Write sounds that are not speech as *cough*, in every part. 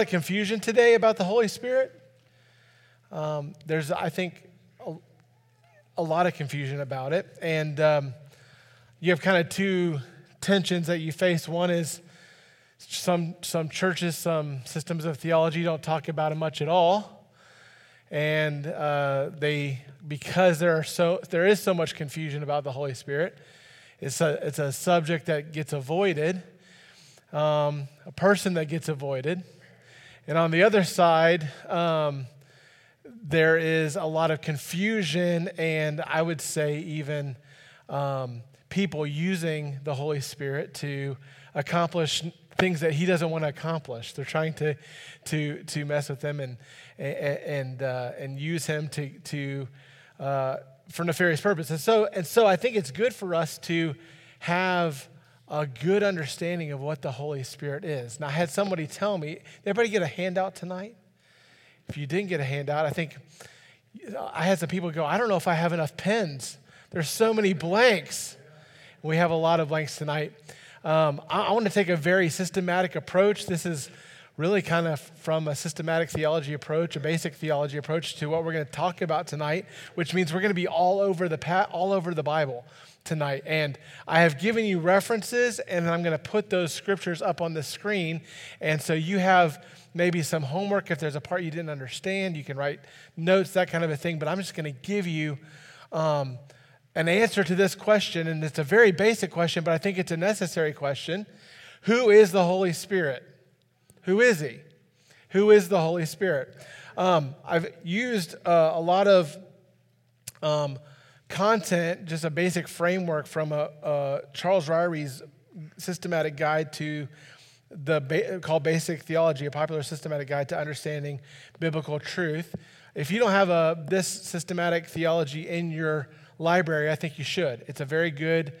of confusion today about the Holy Spirit. Um, there's, I think, a, a, lot of confusion about it. And um, you have kind of two tensions that you face. One is some, some churches, some systems of theology don't talk about it much at all. And uh, they, because there, are so, there is so much confusion about the Holy Spirit, it's a, it's a subject that gets avoided, um, a person that gets avoided. And on the other side, um, there is a lot of confusion, and I would say even um, people using the Holy Spirit to accomplish things that He doesn't want to accomplish. They're trying to to to mess with Him and and uh, and use Him to to uh, for nefarious purposes. And so and so, I think it's good for us to have a good understanding of what the Holy Spirit is. Now, I had somebody tell me, everybody get a handout tonight? If you didn't get a handout, I think I had some people go, I don't know if I have enough pens. There's so many blanks. We have a lot of blanks tonight. Um, I, I want to take a very systematic approach. This is really kind of from a systematic theology approach, a basic theology approach to what we're going to talk about tonight, which means we're going to be all over the all over the Bible tonight. And I have given you references, and I'm going to put those scriptures up on the screen. And so you have maybe some homework. If there's a part you didn't understand, you can write notes, that kind of a thing. But I'm just going to give you um, an answer to this question. And it's a very basic question, but I think it's a necessary question. Who is the Holy Spirit? Who is He? Who is the Holy Spirit? Um, I've used uh, a lot of um, content, just a basic framework from a, a Charles Ryrie's systematic guide to the ba- called Basic Theology, a popular systematic guide to understanding biblical truth. If you don't have a, this systematic theology in your library, I think you should. It's a very good,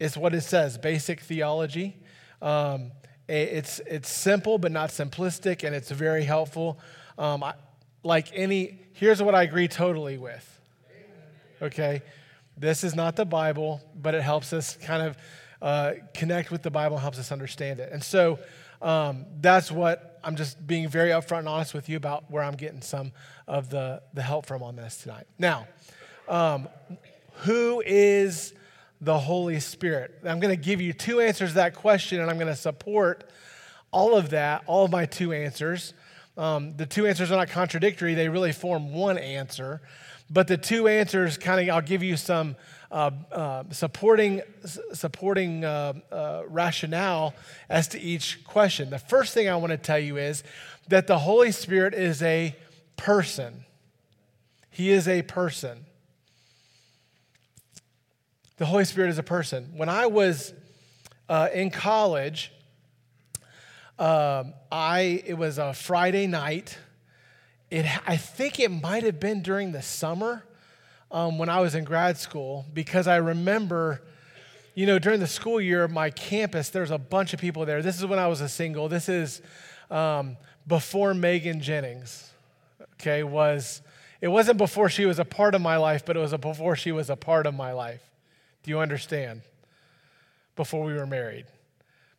it's what it says, basic theology. Um, it's, it's simple but not simplistic, and it's very helpful. Um, I, like any, here's what I agree totally with. Okay? This is not the Bible, but it helps us kind of uh, connect with the Bible, helps us understand it. And so um, that's what I'm just being very upfront and honest with you about where I'm getting some of the, the help from on this tonight. Now, um, who is the Holy Spirit? I'm going to give you two answers to that question, and I'm going to support all of that, all of my two answers. Um, the two answers are not contradictory, they really form one answer. But the two answers kind of, I'll give you some uh, uh, supporting, supporting uh, uh, rationale as to each question. The first thing I want to tell you is that the Holy Spirit is a person. He is a person. The Holy Spirit is a person. When I was uh, in college, um, I it was a Friday night. It, I think it might have been during the summer um, when I was in grad school because I remember, you know, during the school year, my campus, there's a bunch of people there. This is when I was a single. This is um, before Megan Jennings, okay, was, it wasn't before she was a part of my life, but it was before she was a part of my life. Do you understand? Before we were married,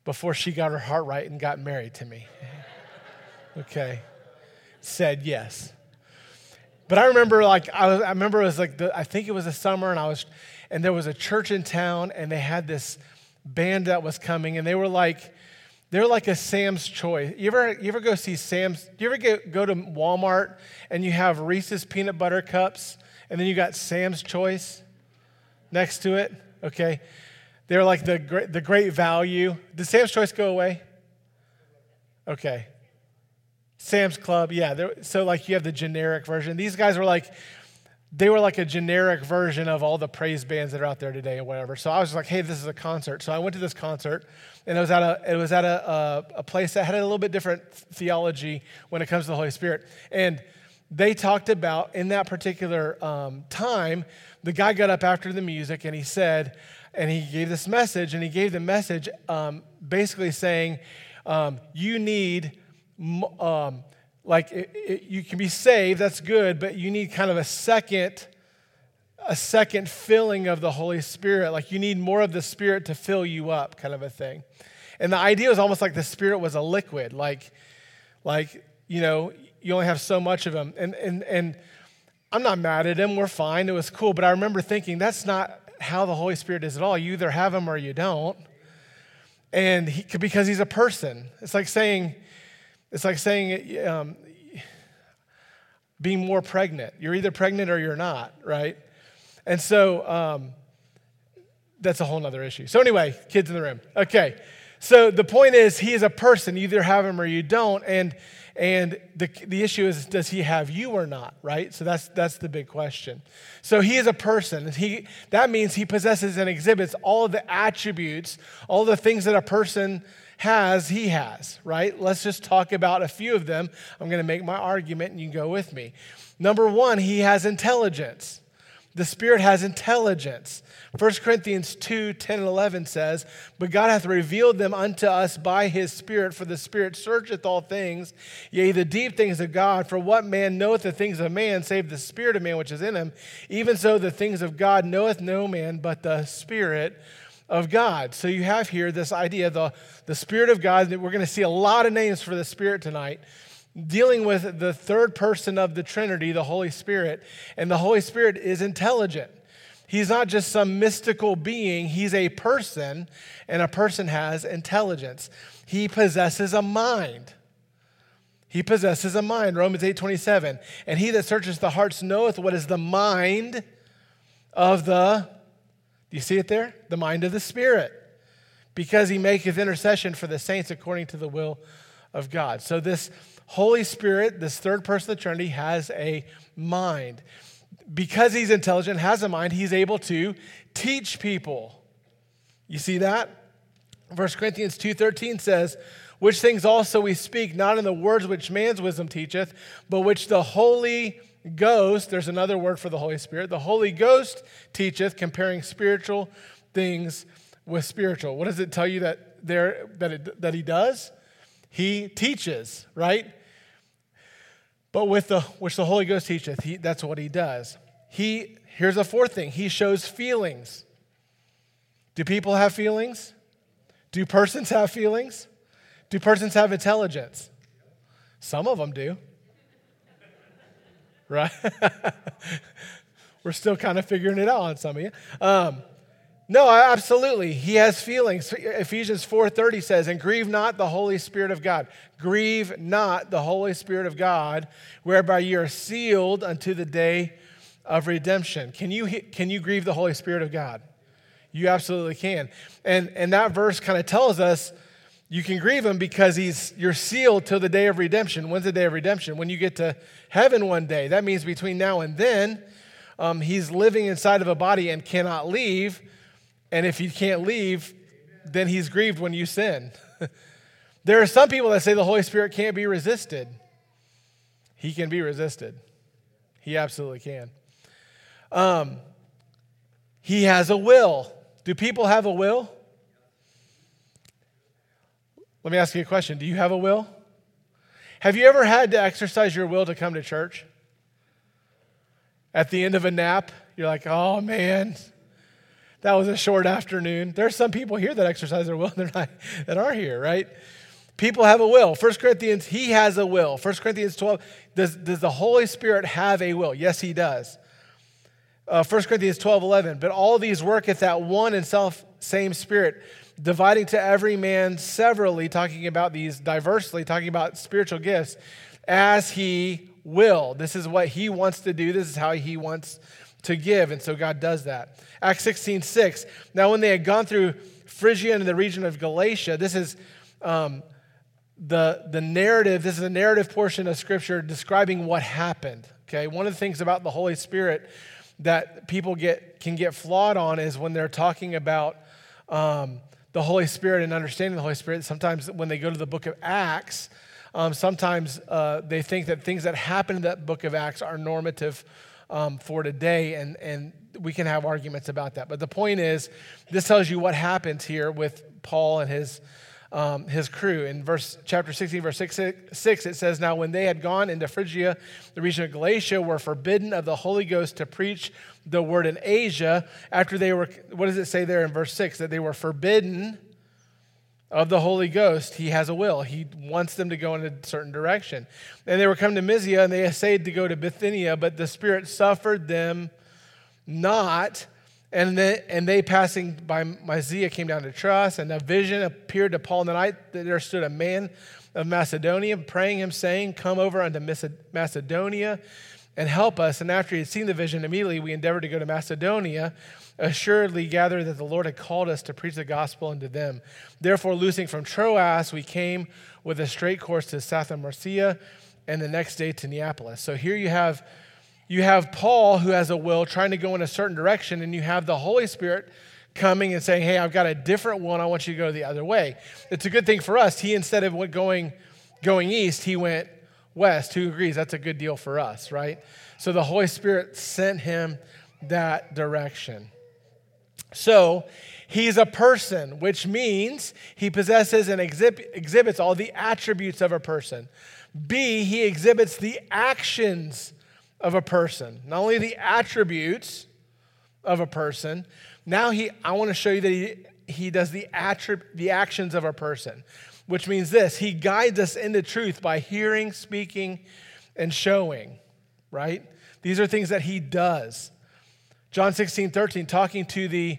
before she got her heart right and got married to me. *laughs* okay, said yes. But I remember, like, I, was, I remember it was like, the, I think it was the summer, and I was, and there was a church in town, and they had this band that was coming, and they were like, they're like a Sam's Choice. You ever, you ever go see Sam's? You ever get, go to Walmart and you have Reese's peanut butter cups, and then you got Sam's Choice next to it? Okay, they're like the great, the great value. Did Sam's Choice go away? Okay, Sam's Club, yeah. So like you have the generic version. These guys were like, they were like a generic version of all the praise bands that are out there today or whatever. So I was like, hey, this is a concert. So I went to this concert, and it was at a it was at a, a, a place that had a little bit different theology when it comes to the Holy Spirit. And they talked about in that particular um, time, the guy got up after the music and he said, and he gave this message, and he gave the message um, basically saying, um, you need um, like it, it, you can be saved, that's good, but you need kind of a second, a second filling of the Holy Spirit. Like you need more of the Spirit to fill you up, kind of a thing. And the idea was almost like the Spirit was a liquid, like Like, you know, you only have so much of them. And, and, and I'm not mad at him. We're fine. It was cool. But I remember thinking, that's not how the Holy Spirit is at all. You either have him or you don't. And he, because he's a person. It's like saying, it's like saying, um, being more pregnant. You're either pregnant or you're not, right? And so um, that's a whole other issue. So, anyway, kids in the room. Okay. So the point is, he is a person. You either have him or you don't. And and the, the issue is, does he have you or not, right? So that's, that's the big question. So he is a person. He, that means he possesses and exhibits all of the attributes, all the things that a person has, he has, right? Let's just talk about a few of them. I'm going to make my argument and you can go with me. Number one, he has intelligence. The Spirit has intelligence. 1 Corinthians 2 10 and 11 says, But God hath revealed them unto us by his Spirit, for the Spirit searcheth all things, yea, the deep things of God. For what man knoweth the things of man, save the Spirit of man which is in him? Even so, the things of God knoweth no man but the Spirit of God. So you have here this idea, the, the Spirit of God, that we're going to see a lot of names for the Spirit tonight dealing with the third person of the Trinity, the Holy Spirit. And the Holy Spirit is intelligent. He's not just some mystical being, he's a person, and a person has intelligence. He possesses a mind. He possesses a mind, Romans 8 27. And he that searches the hearts knoweth what is the mind of the, do you see it there? The mind of the Spirit. Because he maketh intercession for the saints according to the will of God. So this Holy Spirit, this third person of the Trinity, has a mind. Because he's intelligent, has a mind, he's able to teach people. You see that? 1 Corinthians 2:13 says, "Which things also we speak, not in the words which man's wisdom teacheth, but which the Holy Ghost, there's another word for the Holy Spirit, the Holy Ghost teacheth, comparing spiritual things with spiritual." What does it tell you that there that, it, that he does? He teaches, right? But with the which the Holy Ghost teacheth, he, that's what he does. He here's a fourth thing. He shows feelings. Do people have feelings? Do persons have feelings? Do persons have intelligence? Some of them do. *laughs* Right? *laughs* We're still kind of figuring it out on some of you. Um, no, absolutely. He has feelings. Ephesians 4:30 says, "And grieve not the Holy Spirit of God. Grieve not the Holy Spirit of God, whereby you are sealed unto the day of redemption." Can you can you grieve the Holy Spirit of God? You absolutely can. And and that verse kind of tells us you can grieve him because he's you're sealed till the day of redemption. When's the day of redemption? When you get to heaven one day. That means between now and then, um, he's living inside of a body and cannot leave and if he can't leave, then he's grieved when you sin. *laughs* there are some people that say the Holy Spirit can't be resisted. He can be resisted. He absolutely can. Um, he has a will. Do people have a will? Let me ask you a question. Do you have a will? Have you ever had to exercise your will to come to church? At the end of a nap, you're like, oh man, that was a short afternoon. There's some people here that exercise their will they're not, that are here, right? People have a will. 1 Corinthians, he has a will. 1 Corinthians 12, does, does the Holy Spirit have a will? Yes, he does. Uh, 1 Corinthians 12, 11, but all these worketh that one and self same spirit, dividing to every man severally, talking about these diversely, talking about spiritual gifts, as he will. This is what he wants to do. This is how he wants to give. And so God does that. Acts 16 6. Now, when they had gone through Phrygia and the region of Galatia, this is um, the, the narrative, this is a narrative portion of Scripture describing what happened. Okay, one of the things about the Holy Spirit that people get can get flawed on is when they're talking about um, the Holy Spirit and understanding the Holy Spirit. Sometimes when they go to the book of Acts, um, sometimes uh, they think that things that happen in that book of Acts are normative um, for today, and, and we can have arguments about that. But the point is, this tells you what happens here with Paul and his, um, his crew. In verse chapter 16, verse 6, 6, it says, Now when they had gone into Phrygia, the region of Galatia, were forbidden of the Holy Ghost to preach the word in Asia, after they were, what does it say there in verse 6? That they were forbidden of the Holy Ghost, he has a will. He wants them to go in a certain direction. And they were coming to Mysia and they essayed to go to Bithynia, but the Spirit suffered them not. And they, and they passing by Mysia came down to Troas, and a vision appeared to Paul in the night that there stood a man of Macedonia praying him, saying, Come over unto Macedonia and help us. And after he had seen the vision, immediately we endeavored to go to Macedonia assuredly gather that the Lord had called us to preach the gospel unto them. Therefore, loosing from Troas, we came with a straight course to Samothracia, and the next day to Neapolis. So here you have you have Paul who has a will trying to go in a certain direction, and you have the Holy Spirit coming and saying, Hey, I've got a different one. I want you to go the other way. It's a good thing for us. He instead of going going east, he went west. Who agrees? That's a good deal for us, right? So the Holy Spirit sent him that direction. So, he's a person, which means he possesses and exhib- exhibits all the attributes of a person. B, he exhibits the actions of a person, not only the attributes of a person. Now, he, I want to show you that he, he does the, attrib- the actions of a person, which means this he guides us into truth by hearing, speaking, and showing, right? These are things that he does. John 16, 13, talking to the,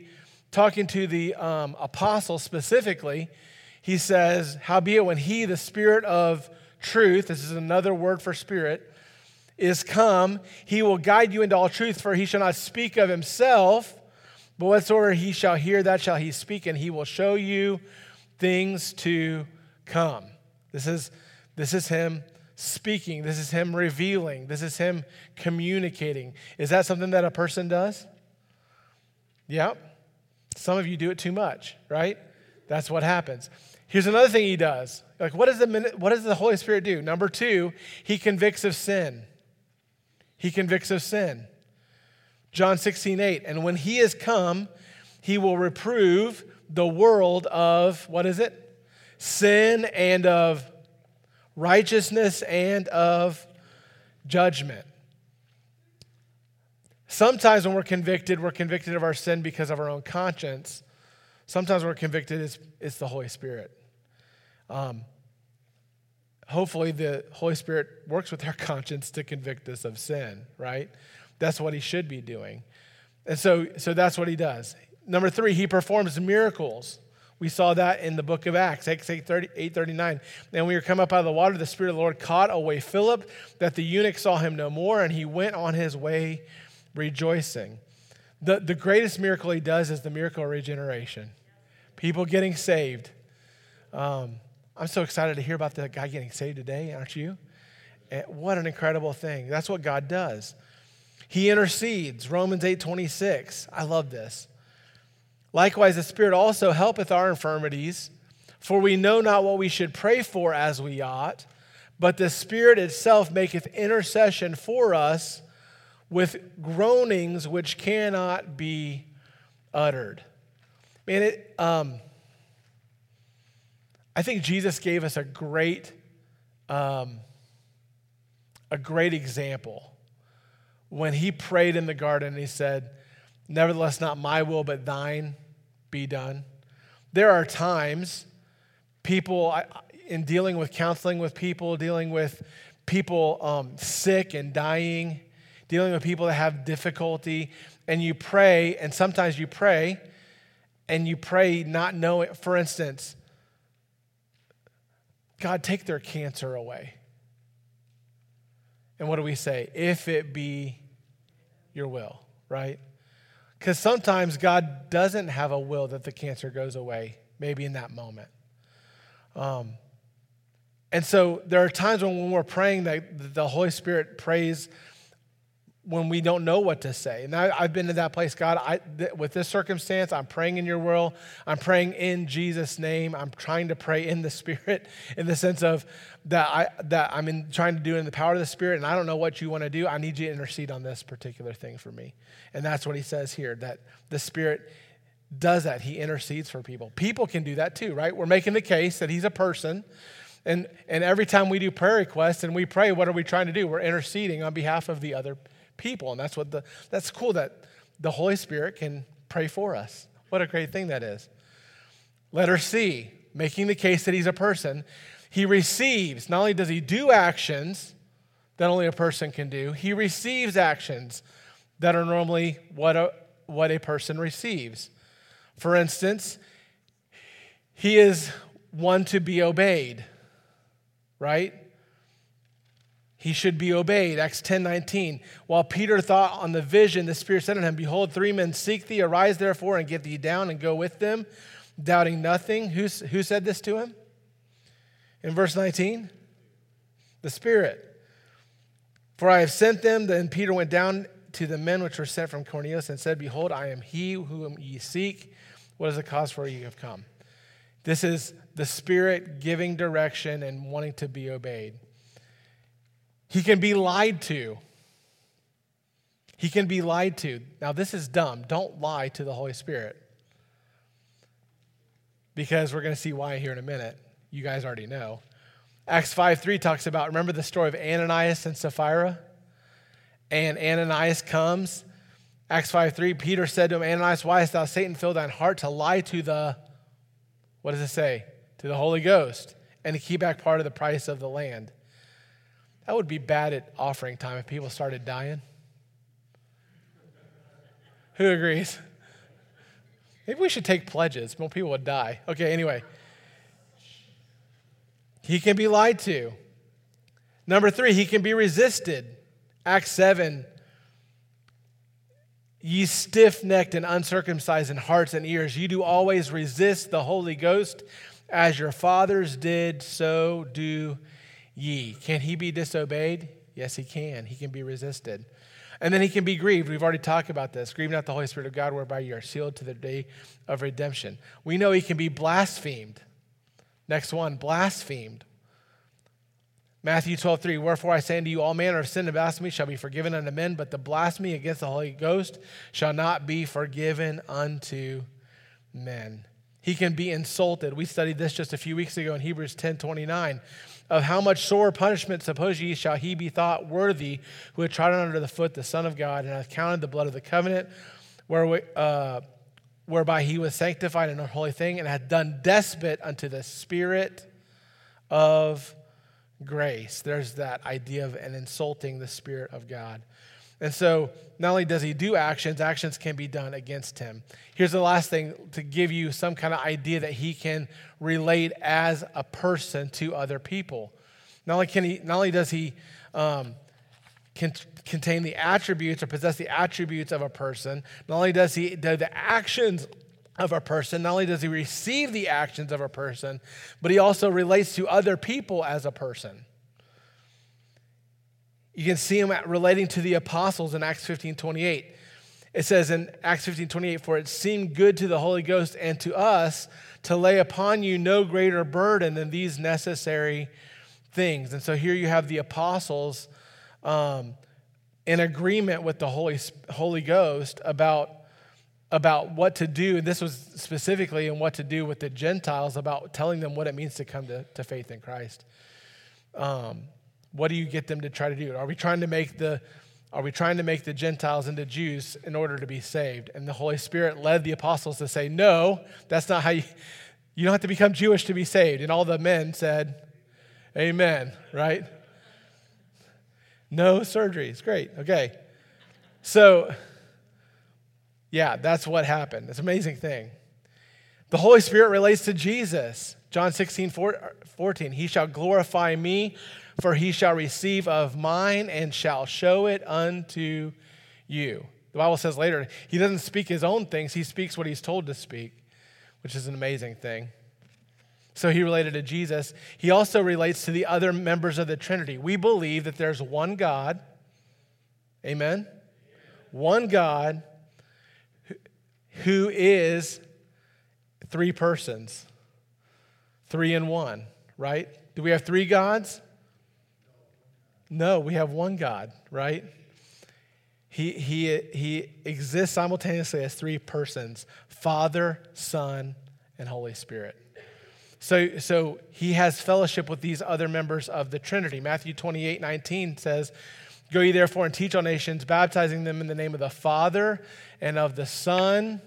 talking to the um, apostle specifically, he says, Howbeit, when he, the Spirit of truth, this is another word for spirit, is come, he will guide you into all truth, for he shall not speak of himself, but whatsoever he shall hear, that shall he speak, and he will show you things to come. This is, this is him speaking. This is him revealing. This is him communicating. Is that something that a person does? Yep. Some of you do it too much, right? That's what happens. Here's another thing he does. Like, what does the, what does the Holy Spirit do? Number two, he convicts of sin. He convicts of sin. John 16, 8. And when he is come, he will reprove the world of, what is it? Sin and of righteousness and of judgment. Sometimes when we're convicted, we're convicted of our sin because of our own conscience. Sometimes we're convicted, it's, it's the Holy Spirit. Um, hopefully, the Holy Spirit works with our *laughs* conscience to convict us of sin, right? That's what he should be doing. And so, so that's what he does. Number three, he performs miracles. We saw that in the book of Acts, Acts 8, 30, 8 39. And we were come up out of the water, the Spirit of the Lord caught away Philip, that the eunuch saw him no more, and he went on his way rejoicing. The, the greatest miracle he does is the miracle of regeneration. People getting saved. Um, I'm so excited to hear about the guy getting saved today, aren't you? And what an incredible thing. That's what God does. He intercedes. Romans 8 26. I love this. Likewise, the Spirit also helpeth our infirmities, for we know not what we should pray for as we ought, but the Spirit itself maketh intercession for us with groanings which cannot be uttered. Man, it, um, I think Jesus gave us a great, um, a great example when he prayed in the garden and he said, Nevertheless, not my will, but thine be done. There are times people, in dealing with counseling with people, dealing with people um, sick and dying, dealing with people that have difficulty, and you pray, and sometimes you pray, and you pray not knowing, for instance, God, take their cancer away. And what do we say? If it be your will, right? Because sometimes God doesn't have a will that the cancer goes away, maybe in that moment. Um, and so there are times when, when we're praying that the Holy Spirit prays when we don't know what to say. And I, have been to that place, God, I, th- with this circumstance, I'm praying in your will. I'm praying in Jesus' name. I'm trying to pray in the Spirit *laughs* in the sense of that, I, that I'm in, trying to do in the power of the Spirit, and I don't know what you want to do. I need you to intercede on this particular thing for me. And that's what he says here, that the Spirit does that. He intercedes for people. People can do that too, right? We're making the case that he's a person. And, and every time we do prayer requests and we pray, what are we trying to do? We're interceding on behalf of the other people. And that's what the that's cool that the Holy Spirit can pray for us. What a great thing that is. Letter C, making the case that he's a person. He receives, not only does he do actions that only a person can do, he receives actions that are normally what a, what a person receives. For instance, he is one to be obeyed, right? He should be obeyed. Acts 10 19. While Peter thought on the vision, the Spirit said to him, Behold, three men seek thee. Arise therefore and get thee down and go with them, doubting nothing. Who, who said this to him? In verse 19, the Spirit. For I have sent them. Then Peter went down to the men which were sent from Cornelius and said, Behold, I am he whom ye seek. What is the cause for you have come? This is the Spirit giving direction and wanting to be obeyed. He can be lied to. He can be lied to. Now, this is dumb. Don't lie to the Holy Spirit. Because we're going to see why here in a minute. You guys already know. Acts 5 3 talks about, remember the story of Ananias and Sapphira? And Ananias comes. Acts 5 3, Peter said to him, Ananias, why hast thou Satan filled thine heart to lie to the, what does it say? To the Holy Ghost, and to keep back part of the price of the land. That would be bad at offering time if people started dying. Who agrees? Maybe we should take pledges. More people would die. Okay, anyway. He can be lied to. Number three, he can be resisted. Acts 7 Ye stiff necked and uncircumcised in hearts and ears, ye do always resist the Holy Ghost, as your fathers did, so do ye. Can he be disobeyed? Yes, he can. He can be resisted. And then he can be grieved. We've already talked about this. Grieve not the Holy Spirit of God, whereby you are sealed to the day of redemption. We know he can be blasphemed. Next one, blasphemed. Matthew 12, 3, Wherefore I say unto you, all manner of sin and blasphemy shall be forgiven unto men, but the blasphemy against the Holy Ghost shall not be forgiven unto men. He can be insulted. We studied this just a few weeks ago in Hebrews 10, 29 of how much sore punishment suppose ye shall he be thought worthy who had trodden under the foot the Son of God and hath counted the blood of the covenant where, uh, whereby he was sanctified in a holy thing and hath done despot unto the Spirit of grace. There's that idea of an insulting the Spirit of God. And so, not only does he do actions, actions can be done against him. Here's the last thing to give you some kind of idea that he can relate as a person to other people. Not only, can he, not only does he um, can, contain the attributes or possess the attributes of a person, not only does he do the actions of a person, not only does he receive the actions of a person, but he also relates to other people as a person. You can see him relating to the apostles in Acts 15 28. It says in Acts 15 28, For it seemed good to the Holy Ghost and to us to lay upon you no greater burden than these necessary things. And so here you have the apostles um, in agreement with the Holy, Holy Ghost about, about what to do. And this was specifically in what to do with the Gentiles, about telling them what it means to come to, to faith in Christ. Um, what do you get them to try to do? Are we trying to make the are we trying to make the Gentiles into Jews in order to be saved? And the Holy Spirit led the apostles to say, No, that's not how you you don't have to become Jewish to be saved. And all the men said, Amen, right? No surgeries. Great. Okay. So, yeah, that's what happened. It's an amazing thing. The Holy Spirit relates to Jesus. John 16, 14. He shall glorify me, for he shall receive of mine and shall show it unto you. The Bible says later, he doesn't speak his own things, he speaks what he's told to speak, which is an amazing thing. So he related to Jesus. He also relates to the other members of the Trinity. We believe that there's one God. Amen? One God who is three persons, three in one, right? Do we have three gods? No, we have one God, right? He, he, he exists simultaneously as three persons Father, Son, and Holy Spirit. So, so he has fellowship with these other members of the Trinity. Matthew 28 19 says, Go ye therefore and teach all nations, baptizing them in the name of the Father and of the Son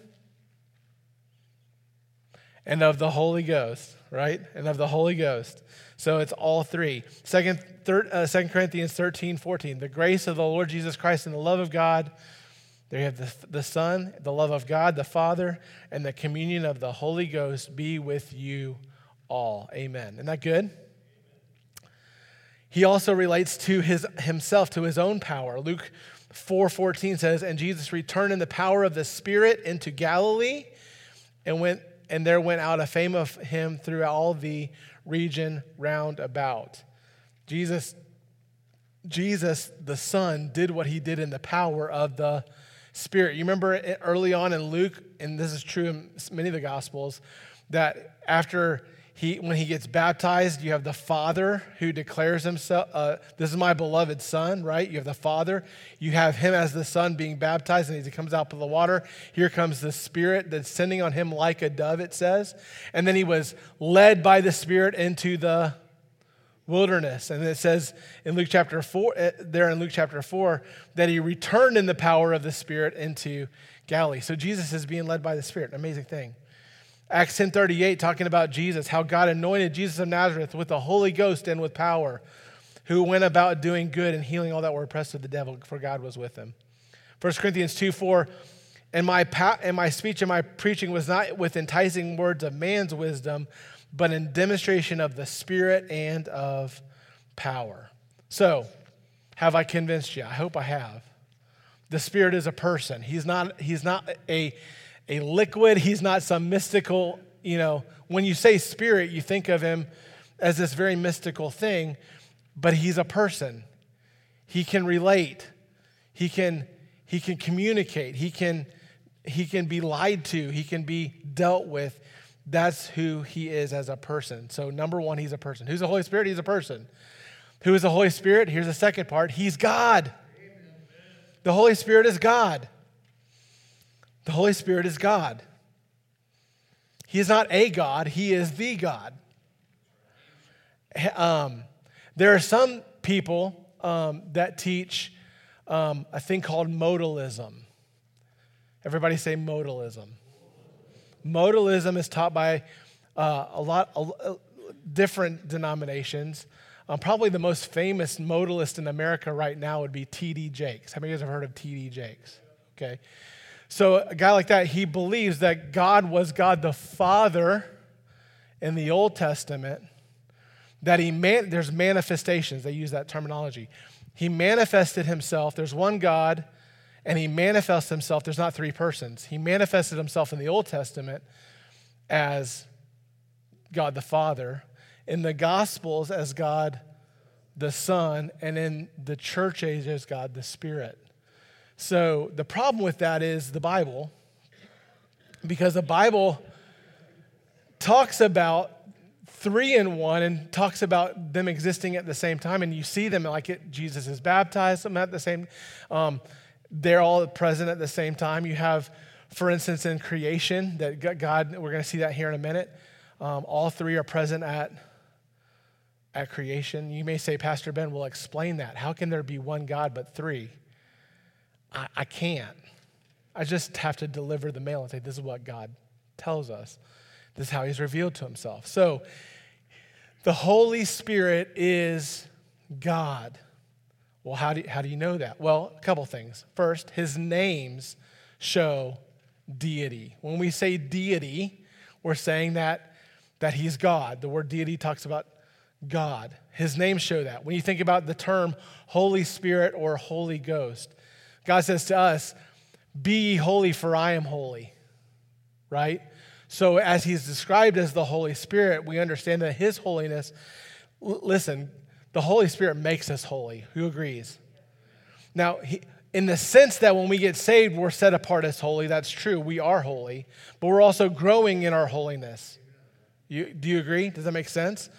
and of the Holy Ghost. Right? And of the Holy Ghost. So it's all three. Second, third, uh, 2 Corinthians 13, 14. The grace of the Lord Jesus Christ and the love of God. There you have the, the Son, the love of God, the Father, and the communion of the Holy Ghost be with you all. Amen. Isn't that good? He also relates to his himself to his own power. Luke 4:14 says, "And Jesus returned in the power of the Spirit into Galilee, and went and there went out a fame of him through all the region round about." Jesus Jesus the Son did what he did in the power of the Spirit. You remember early on in Luke, and this is true in many of the Gospels, that after he, when he gets baptized, you have the Father who declares himself, uh, This is my beloved Son, right? You have the Father. You have him as the Son being baptized, and as he comes out of the water, here comes the Spirit that's sending on him like a dove, it says. And then he was led by the Spirit into the wilderness. And it says in Luke chapter 4, uh, there in Luke chapter 4, that he returned in the power of the Spirit into Galilee. So Jesus is being led by the Spirit. An amazing thing. Acts 10:38 talking about Jesus, how God anointed Jesus of Nazareth with the Holy Ghost and with power, who went about doing good and healing all that were oppressed of the devil, for God was with him. 1 Corinthians 2 4, and my, pa- and my speech and my preaching was not with enticing words of man's wisdom, but in demonstration of the Spirit and of power. So, have I convinced you? I hope I have. The Spirit is a person. He's not, he's not a a liquid. He's not some mystical, you know, when you say spirit, you think of him as this very mystical thing, but he's a person. He can relate. He can he can communicate. He can he can be lied to. He can be dealt with. That's who he is as a person. So number 1, he's a person. Who's the Holy Spirit? He's a person. Who is the Holy Spirit? Here's the second part. He's God. The Holy Spirit is God. The Holy Spirit is God. He is not a God, He is the God. Um, there are some people um, that teach um, a thing called modalism. Everybody say modalism. Modalism is taught by uh, a lot of different denominations. Um, probably the most famous modalist in America right now would be T.D. Jakes. How many of you guys have heard of T.D. Jakes? Okay. So, a guy like that, he believes that God was God the Father in the Old Testament, that he man, there's manifestations, they use that terminology. He manifested himself, there's one God, and he manifests himself, there's not three persons. He manifested himself in the Old Testament as God the Father, in the Gospels as God the Son, and in the church age as God the Spirit. So the problem with that is the Bible, because the Bible talks about three in one and talks about them existing at the same time. And you see them like it, Jesus is baptized, them at the same um, they're all present at the same time. You have, for instance, in creation, that God, we're going to see that here in a minute. Um, all three are present at, at creation. You may say, Pastor Ben will explain that. How can there be one God but three? I, I can't. I just have to deliver the mail and say, this is what God tells us. This is how he's revealed to himself. So, the Holy Spirit is God. Well, how do, you, how do you know that? Well, a couple things. First, his names show deity. When we say deity, we're saying that, that he's God. The word deity talks about God. His names show that. When you think about the term Holy Spirit or Holy Ghost, God says to us, Be holy, for I am holy. Right? So, as he's described as the Holy Spirit, we understand that his holiness, l- listen, the Holy Spirit makes us holy. Who agrees? Now, he, in the sense that when we get saved, we're set apart as holy, that's true. We are holy, but we're also growing in our holiness. You, do you agree? Does that make sense?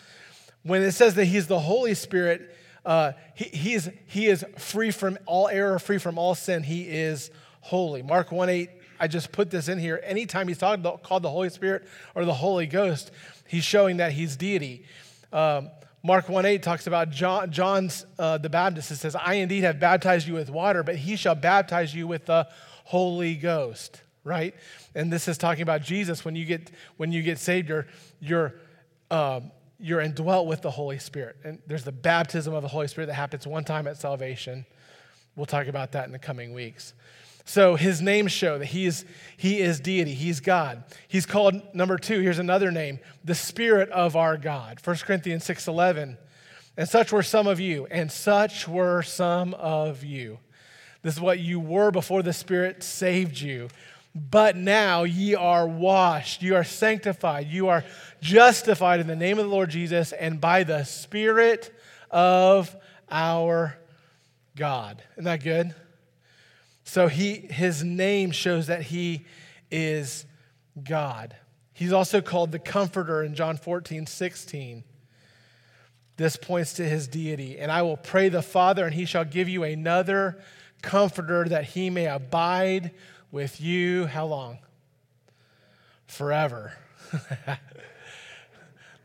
When it says that he's the Holy Spirit, uh, he, he, is, he is free from all error, free from all sin. He is holy. Mark 1 8, I just put this in here. Anytime he's talking about, called the Holy Spirit or the Holy Ghost, he's showing that he's deity. Um, Mark 1 8 talks about John, John's uh, the Baptist. It says, I indeed have baptized you with water, but he shall baptize you with the Holy Ghost, right? And this is talking about Jesus. When you get, when you get saved, you're, you're um, you're indwelt with the Holy Spirit. And there's the baptism of the Holy Spirit that happens one time at salvation. We'll talk about that in the coming weeks. So his names show that he is, he is deity, he's God. He's called, number two, here's another name, the Spirit of our God. 1 Corinthians 6.11, and such were some of you, and such were some of you. This is what you were before the Spirit saved you. But now ye are washed, you are sanctified, you are justified in the name of the Lord Jesus and by the Spirit of our God. Isn't that good? So he, his name shows that he is God. He's also called the Comforter in John 14, 16. This points to his deity. And I will pray the Father, and he shall give you another comforter that he may abide with you. How long? Forever. *laughs*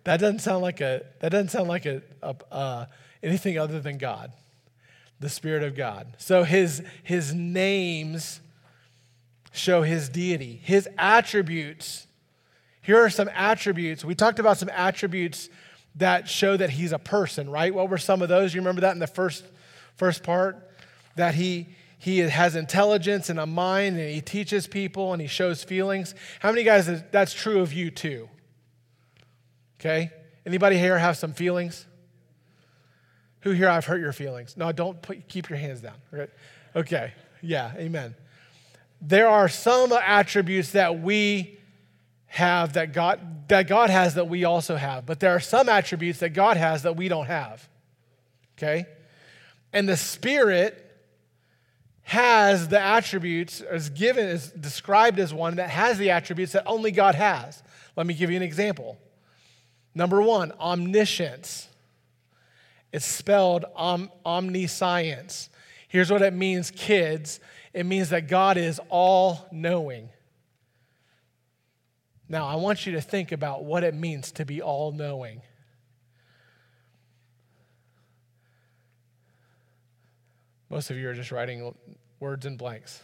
that doesn't sound like a that doesn't sound like a, a uh, anything other than God, the Spirit of God. So his his names show his deity, his attributes. Here are some attributes. We talked about some attributes that show that he's a person, right? What were some of those? You remember that in the first first part? that he he has intelligence and a mind and he teaches people and he shows feelings. How many guys that's true of you too? Okay? Anybody here have some feelings? Who here I've hurt your feelings? No, don't put, keep your hands down. Okay. okay. Yeah, amen. There are some attributes that we have that God that God has that we also have, but there are some attributes that God has that we don't have. Okay? And the Spirit has the attributes, is given, is described as one that has the attributes that only God has. Let me give you an example. Number one, omniscience. It's spelled om, omniscience. Here's what it means, kids it means that God is all knowing. Now, I want you to think about what it means to be all knowing. Most of you are just writing words in blanks.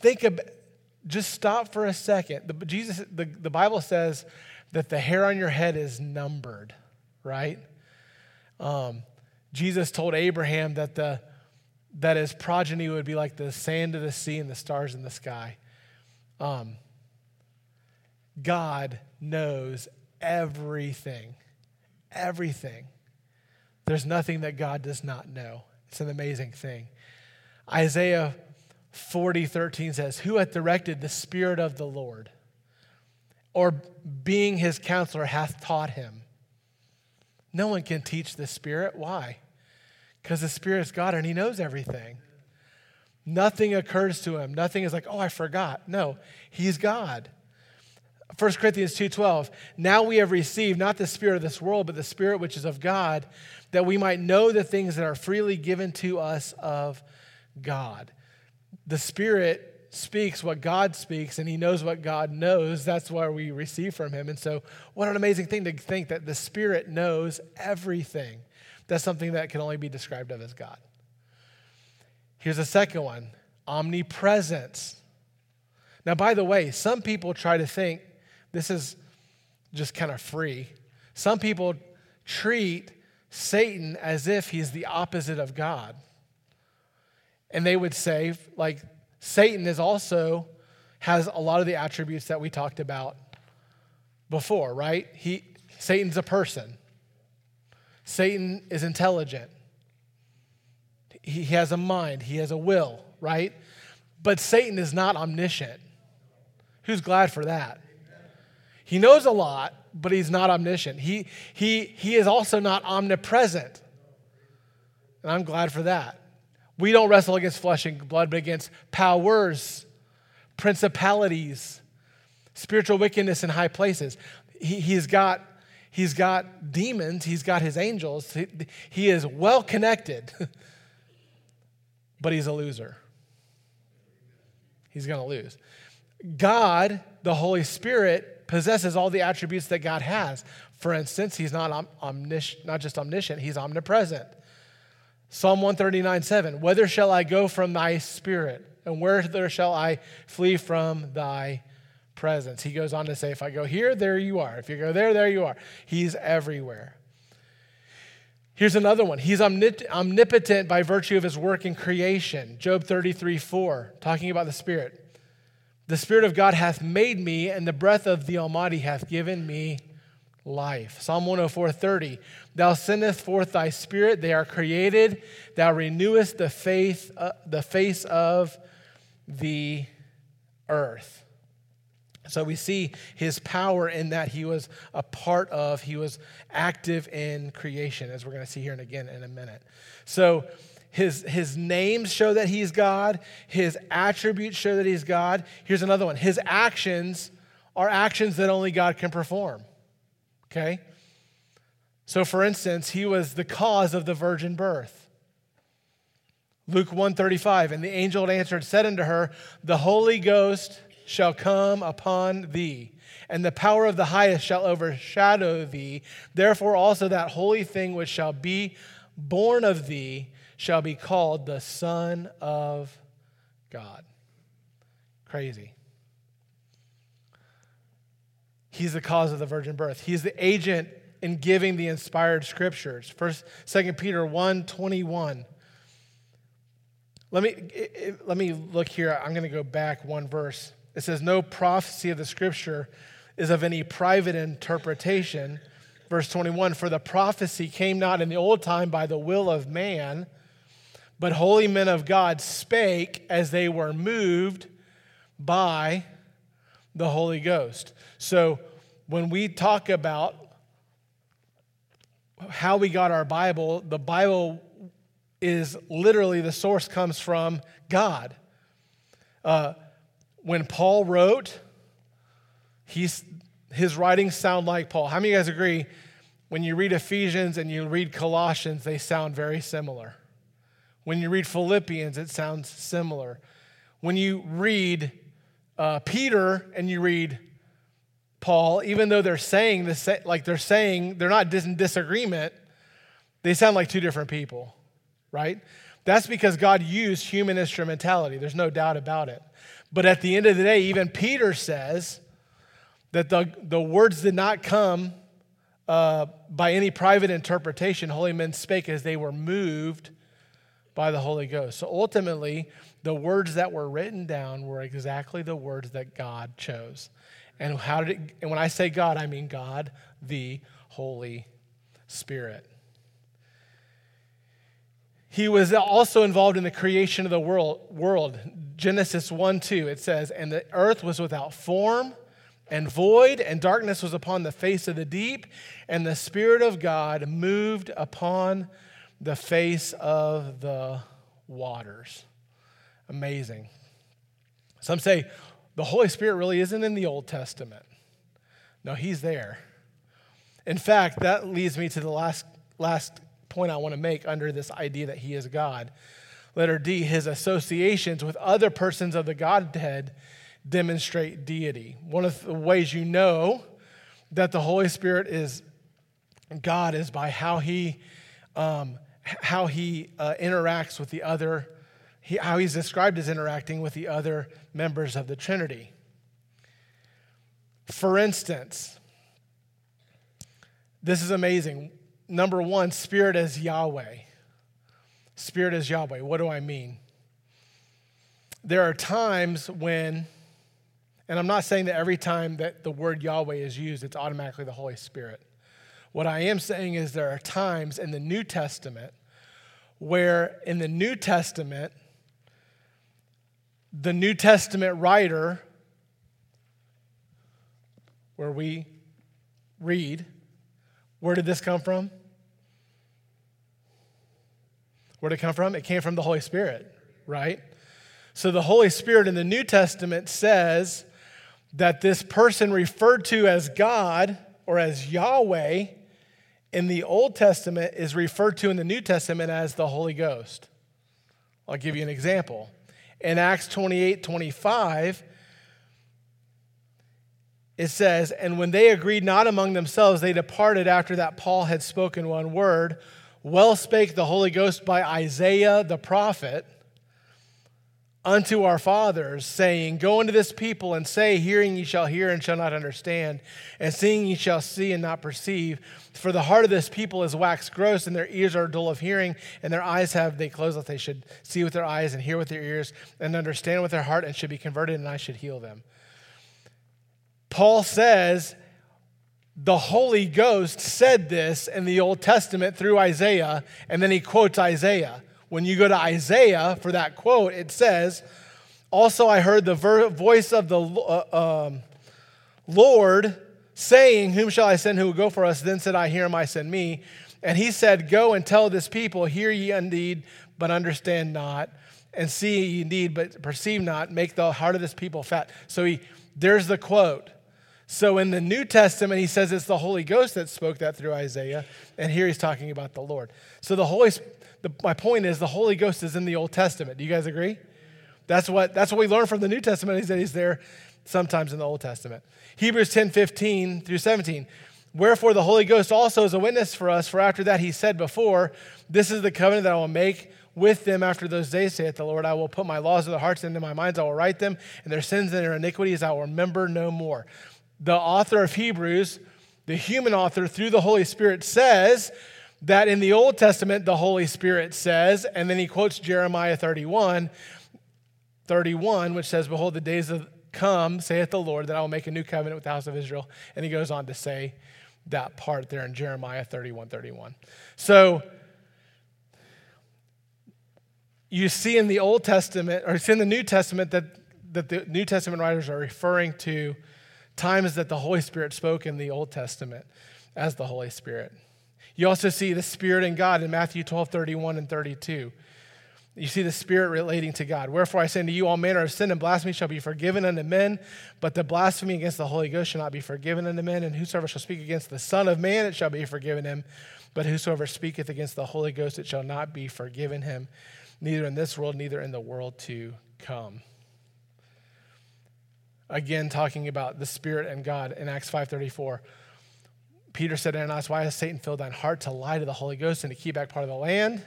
Think about, just stop for a second. The, Jesus, the, the Bible says that the hair on your head is numbered, right? Um, Jesus told Abraham that, the, that his progeny would be like the sand of the sea and the stars in the sky. Um, God knows everything. Everything. There's nothing that God does not know. It's an amazing thing. Isaiah 40, 13 says, Who hath directed the Spirit of the Lord? Or being his counselor hath taught him? No one can teach the Spirit. Why? Because the Spirit is God and he knows everything. Nothing occurs to him. Nothing is like, oh, I forgot. No, he's God. 1 Corinthians 2:12 Now we have received not the spirit of this world but the spirit which is of God that we might know the things that are freely given to us of God. The spirit speaks what God speaks and he knows what God knows. That's why we receive from him. And so what an amazing thing to think that the spirit knows everything. That's something that can only be described of as God. Here's a second one, omnipresence. Now by the way, some people try to think this is just kind of free. Some people treat Satan as if he's the opposite of God. And they would say, like, Satan is also has a lot of the attributes that we talked about before, right? He Satan's a person. Satan is intelligent. He has a mind, he has a will, right? But Satan is not omniscient. Who's glad for that? He knows a lot, but he's not omniscient. He, he, he is also not omnipresent. And I'm glad for that. We don't wrestle against flesh and blood, but against powers, principalities, spiritual wickedness in high places. He, he's, got, he's got demons, he's got his angels. He, he is well connected, *laughs* but he's a loser. He's going to lose. God, the Holy Spirit, possesses all the attributes that God has. For instance, he's not, omnis- not just omniscient, he's omnipresent. Psalm 139 7 Whither shall I go from thy spirit? And where shall I flee from thy presence. He goes on to say, If I go here, there you are. If you go there, there you are. He's everywhere. Here's another one. He's omnipotent by virtue of his work in creation. Job 33 4, talking about the Spirit. The Spirit of God hath made me, and the breath of the Almighty hath given me life. Psalm 104 30. Thou sendest forth thy Spirit, they are created. Thou renewest the, faith, uh, the face of the earth. So we see his power in that he was a part of, he was active in creation, as we're going to see here and again in a minute. So his, his names show that he's God, his attributes show that he's God. Here's another one his actions are actions that only God can perform. Okay? So for instance, he was the cause of the virgin birth. Luke 135, and the angel answered, said unto her, The Holy Ghost shall come upon thee, and the power of the highest shall overshadow thee. Therefore, also that holy thing which shall be born of thee shall be called the Son of God. Crazy. He's the cause of the virgin birth. He's the agent in giving the inspired scriptures. First, Second Peter 1 21. Let me, let me look here. I'm going to go back one verse. It says, No prophecy of the scripture is of any private interpretation. Verse 21 For the prophecy came not in the old time by the will of man, but holy men of God spake as they were moved by the Holy Ghost. So when we talk about how we got our Bible, the Bible is literally the source comes from God. Uh, when Paul wrote, he's, his writings sound like Paul. How many of you guys agree? When you read Ephesians and you read Colossians, they sound very similar. When you read Philippians, it sounds similar. When you read uh, Peter and you read Paul, even though they're saying this, like they're saying they're not in disagreement, they sound like two different people right? That's because God used human instrumentality. There's no doubt about it. But at the end of the day, even Peter says that the, the words did not come uh, by any private interpretation. Holy men spake as they were moved by the Holy Ghost. So ultimately, the words that were written down were exactly the words that God chose. And how did it, and when I say God, I mean God, the Holy Spirit. He was also involved in the creation of the world. world. Genesis 1 2, it says, And the earth was without form and void, and darkness was upon the face of the deep, and the Spirit of God moved upon the face of the waters. Amazing. Some say the Holy Spirit really isn't in the Old Testament. No, He's there. In fact, that leads me to the last, last point I want to make under this idea that he is God. Letter D, his associations with other persons of the Godhead demonstrate deity. One of the ways you know that the Holy Spirit is God is by how he, um, how he uh, interacts with the other, he, how he's described as interacting with the other members of the Trinity. For instance, this is amazing number one, Spirit as Yahweh. Spirit as Yahweh. What do I mean? There are times when, and I'm not saying that every time that the word Yahweh is used, it's automatically the Holy Spirit. What I am saying is there are times in the New Testament where, in the New Testament, the New Testament writer, where we read, where did this come from? Where did it come from? It came from the Holy Spirit, right? So the Holy Spirit in the New Testament says that this person referred to as God or as Yahweh in the Old Testament is referred to in the New Testament as the Holy Ghost. I'll give you an example. In Acts 28 25, it says, And when they agreed not among themselves, they departed after that Paul had spoken one word well spake the Holy Ghost by Isaiah the prophet unto our fathers, saying, Go unto this people and say, Hearing ye shall hear and shall not understand, and seeing ye shall see and not perceive. For the heart of this people is waxed gross, and their ears are dull of hearing, and their eyes have they closed, that they should see with their eyes and hear with their ears, and understand with their heart, and should be converted, and I should heal them. Paul says, the Holy Ghost said this in the Old Testament through Isaiah, and then he quotes Isaiah. When you go to Isaiah for that quote, it says, Also, I heard the voice of the uh, um, Lord saying, Whom shall I send who will go for us? Then said I, Here am I, send me. And he said, Go and tell this people, Hear ye indeed, but understand not, and see ye indeed, but perceive not, make the heart of this people fat. So he, there's the quote. So in the New Testament, he says it's the Holy Ghost that spoke that through Isaiah, and here he's talking about the Lord. So the Holy, the, my point is the Holy Ghost is in the Old Testament. Do you guys agree? That's what, that's what we learn from the New Testament is that he's there sometimes in the Old Testament. Hebrews 10, 15 through 17. Wherefore the Holy Ghost also is a witness for us, for after that he said before, This is the covenant that I will make with them after those days, saith the Lord. I will put my laws in their hearts, and in my minds I will write them, and their sins and their iniquities I will remember no more the author of Hebrews, the human author through the Holy Spirit, says that in the Old Testament, the Holy Spirit says, and then he quotes Jeremiah 31, 31, which says, Behold, the days of come, saith the Lord, that I will make a new covenant with the house of Israel. And he goes on to say that part there in Jeremiah 31, 31. So you see in the Old Testament, or see in the New Testament, that, that the New Testament writers are referring to times that the Holy Spirit spoke in the Old Testament as the Holy Spirit. You also see the Spirit in God in Matthew 12, 31 and 32. You see the Spirit relating to God. Wherefore I say unto you, all manner of sin and blasphemy shall be forgiven unto men, but the blasphemy against the Holy Ghost shall not be forgiven unto men. And whosoever shall speak against the Son of Man, it shall be forgiven him. But whosoever speaketh against the Holy Ghost, it shall not be forgiven him, neither in this world, neither in the world to come again talking about the Spirit and God in Acts 5.34. Peter said to Ananias, Why has Satan filled thine heart to lie to the Holy Ghost and to keep back part of the land?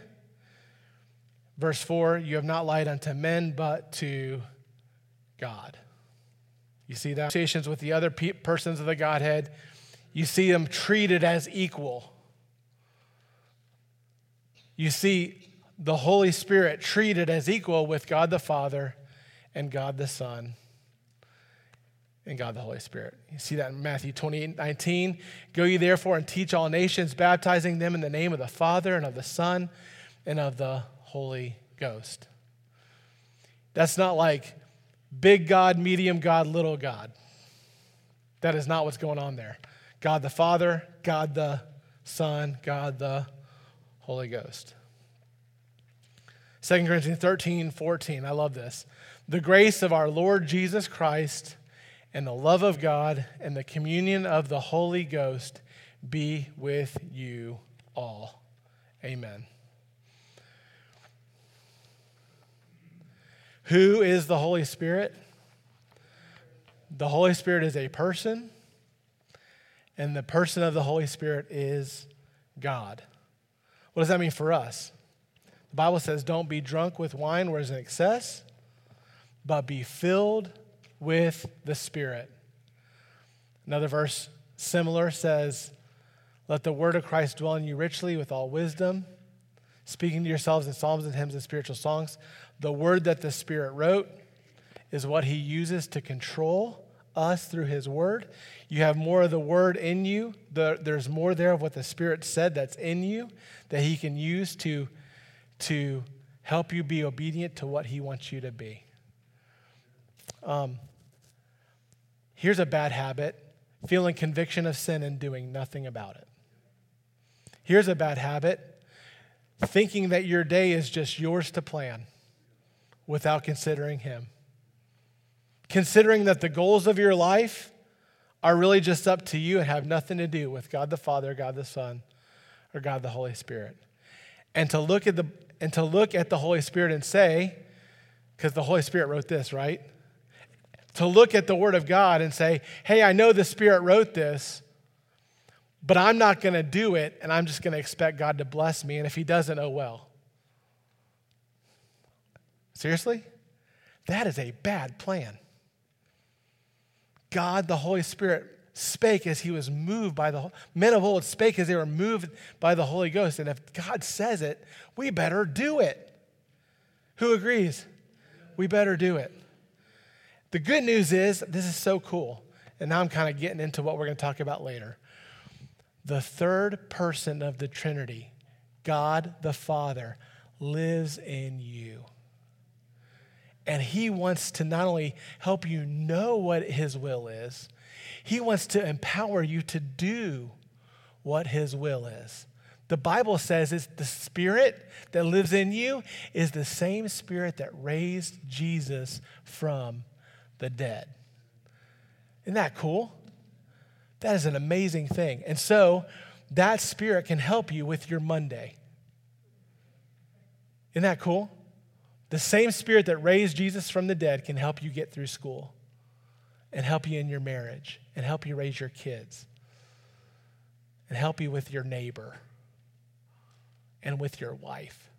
Verse 4 You have not lied unto men, but to God. You see that? Conversations with the other pe- persons of the Godhead, you see them treated as equal. You see the Holy Spirit treated as equal with God the Father and God the Son and God the Holy Spirit. You see that in Matthew 28 19. Go ye therefore and teach all nations, baptizing them in the name of the Father and of the Son and of the Holy Ghost. That's not like big God, medium God, little God. That is not what's going on there. God the Father, God the Son, God the Holy Ghost. 2 Corinthians 13, 14. I love this. The grace of our Lord Jesus Christ and the love of God and the communion of the Holy Ghost be with you all. Amen. Who is the Holy Spirit? The Holy Spirit is a person, and the person of the Holy Spirit is God. What does that mean for us? The Bible says, Don't be drunk with wine where there's an excess, but be filled with the Spirit. Another verse similar says, Let the word of Christ dwell in you richly with all wisdom, speaking to yourselves in psalms and hymns and spiritual songs. The word that the Spirit wrote is what he uses to control us through his word. You have more of the word in you. The, there's more there of what the Spirit said that's in you that he can use to, to help you be obedient to what he wants you to be. Um, Here's a bad habit feeling conviction of sin and doing nothing about it. Here's a bad habit thinking that your day is just yours to plan without considering Him. Considering that the goals of your life are really just up to you and have nothing to do with God the Father, God the Son, or God the Holy Spirit. And to look at the and to look at the Holy Spirit and say, because the Holy Spirit wrote this, right? To look at the Word of God and say, hey, I know the Spirit wrote this, but I'm not going to do it, and I'm just going to expect God to bless me. And if He doesn't, oh well. Seriously? That is a bad plan. God, the Holy Spirit, spake as he was moved by the men of old spake as they were moved by the Holy Ghost. And if God says it, we better do it. Who agrees? We better do it. The good news is this is so cool. And now I'm kind of getting into what we're going to talk about later. The third person of the Trinity, God the Father, lives in you. And he wants to not only help you know what his will is, he wants to empower you to do what His will is. The Bible says it's the Spirit that lives in you is the same Spirit that raised Jesus from the dead. Isn't that cool? That is an amazing thing. And so that Spirit can help you with your Monday. Isn't that cool? The same Spirit that raised Jesus from the dead can help you get through school and help you in your marriage and help you raise your kids and help you with your neighbor and with your wife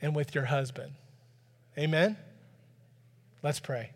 and with your husband. Amen? Let's pray.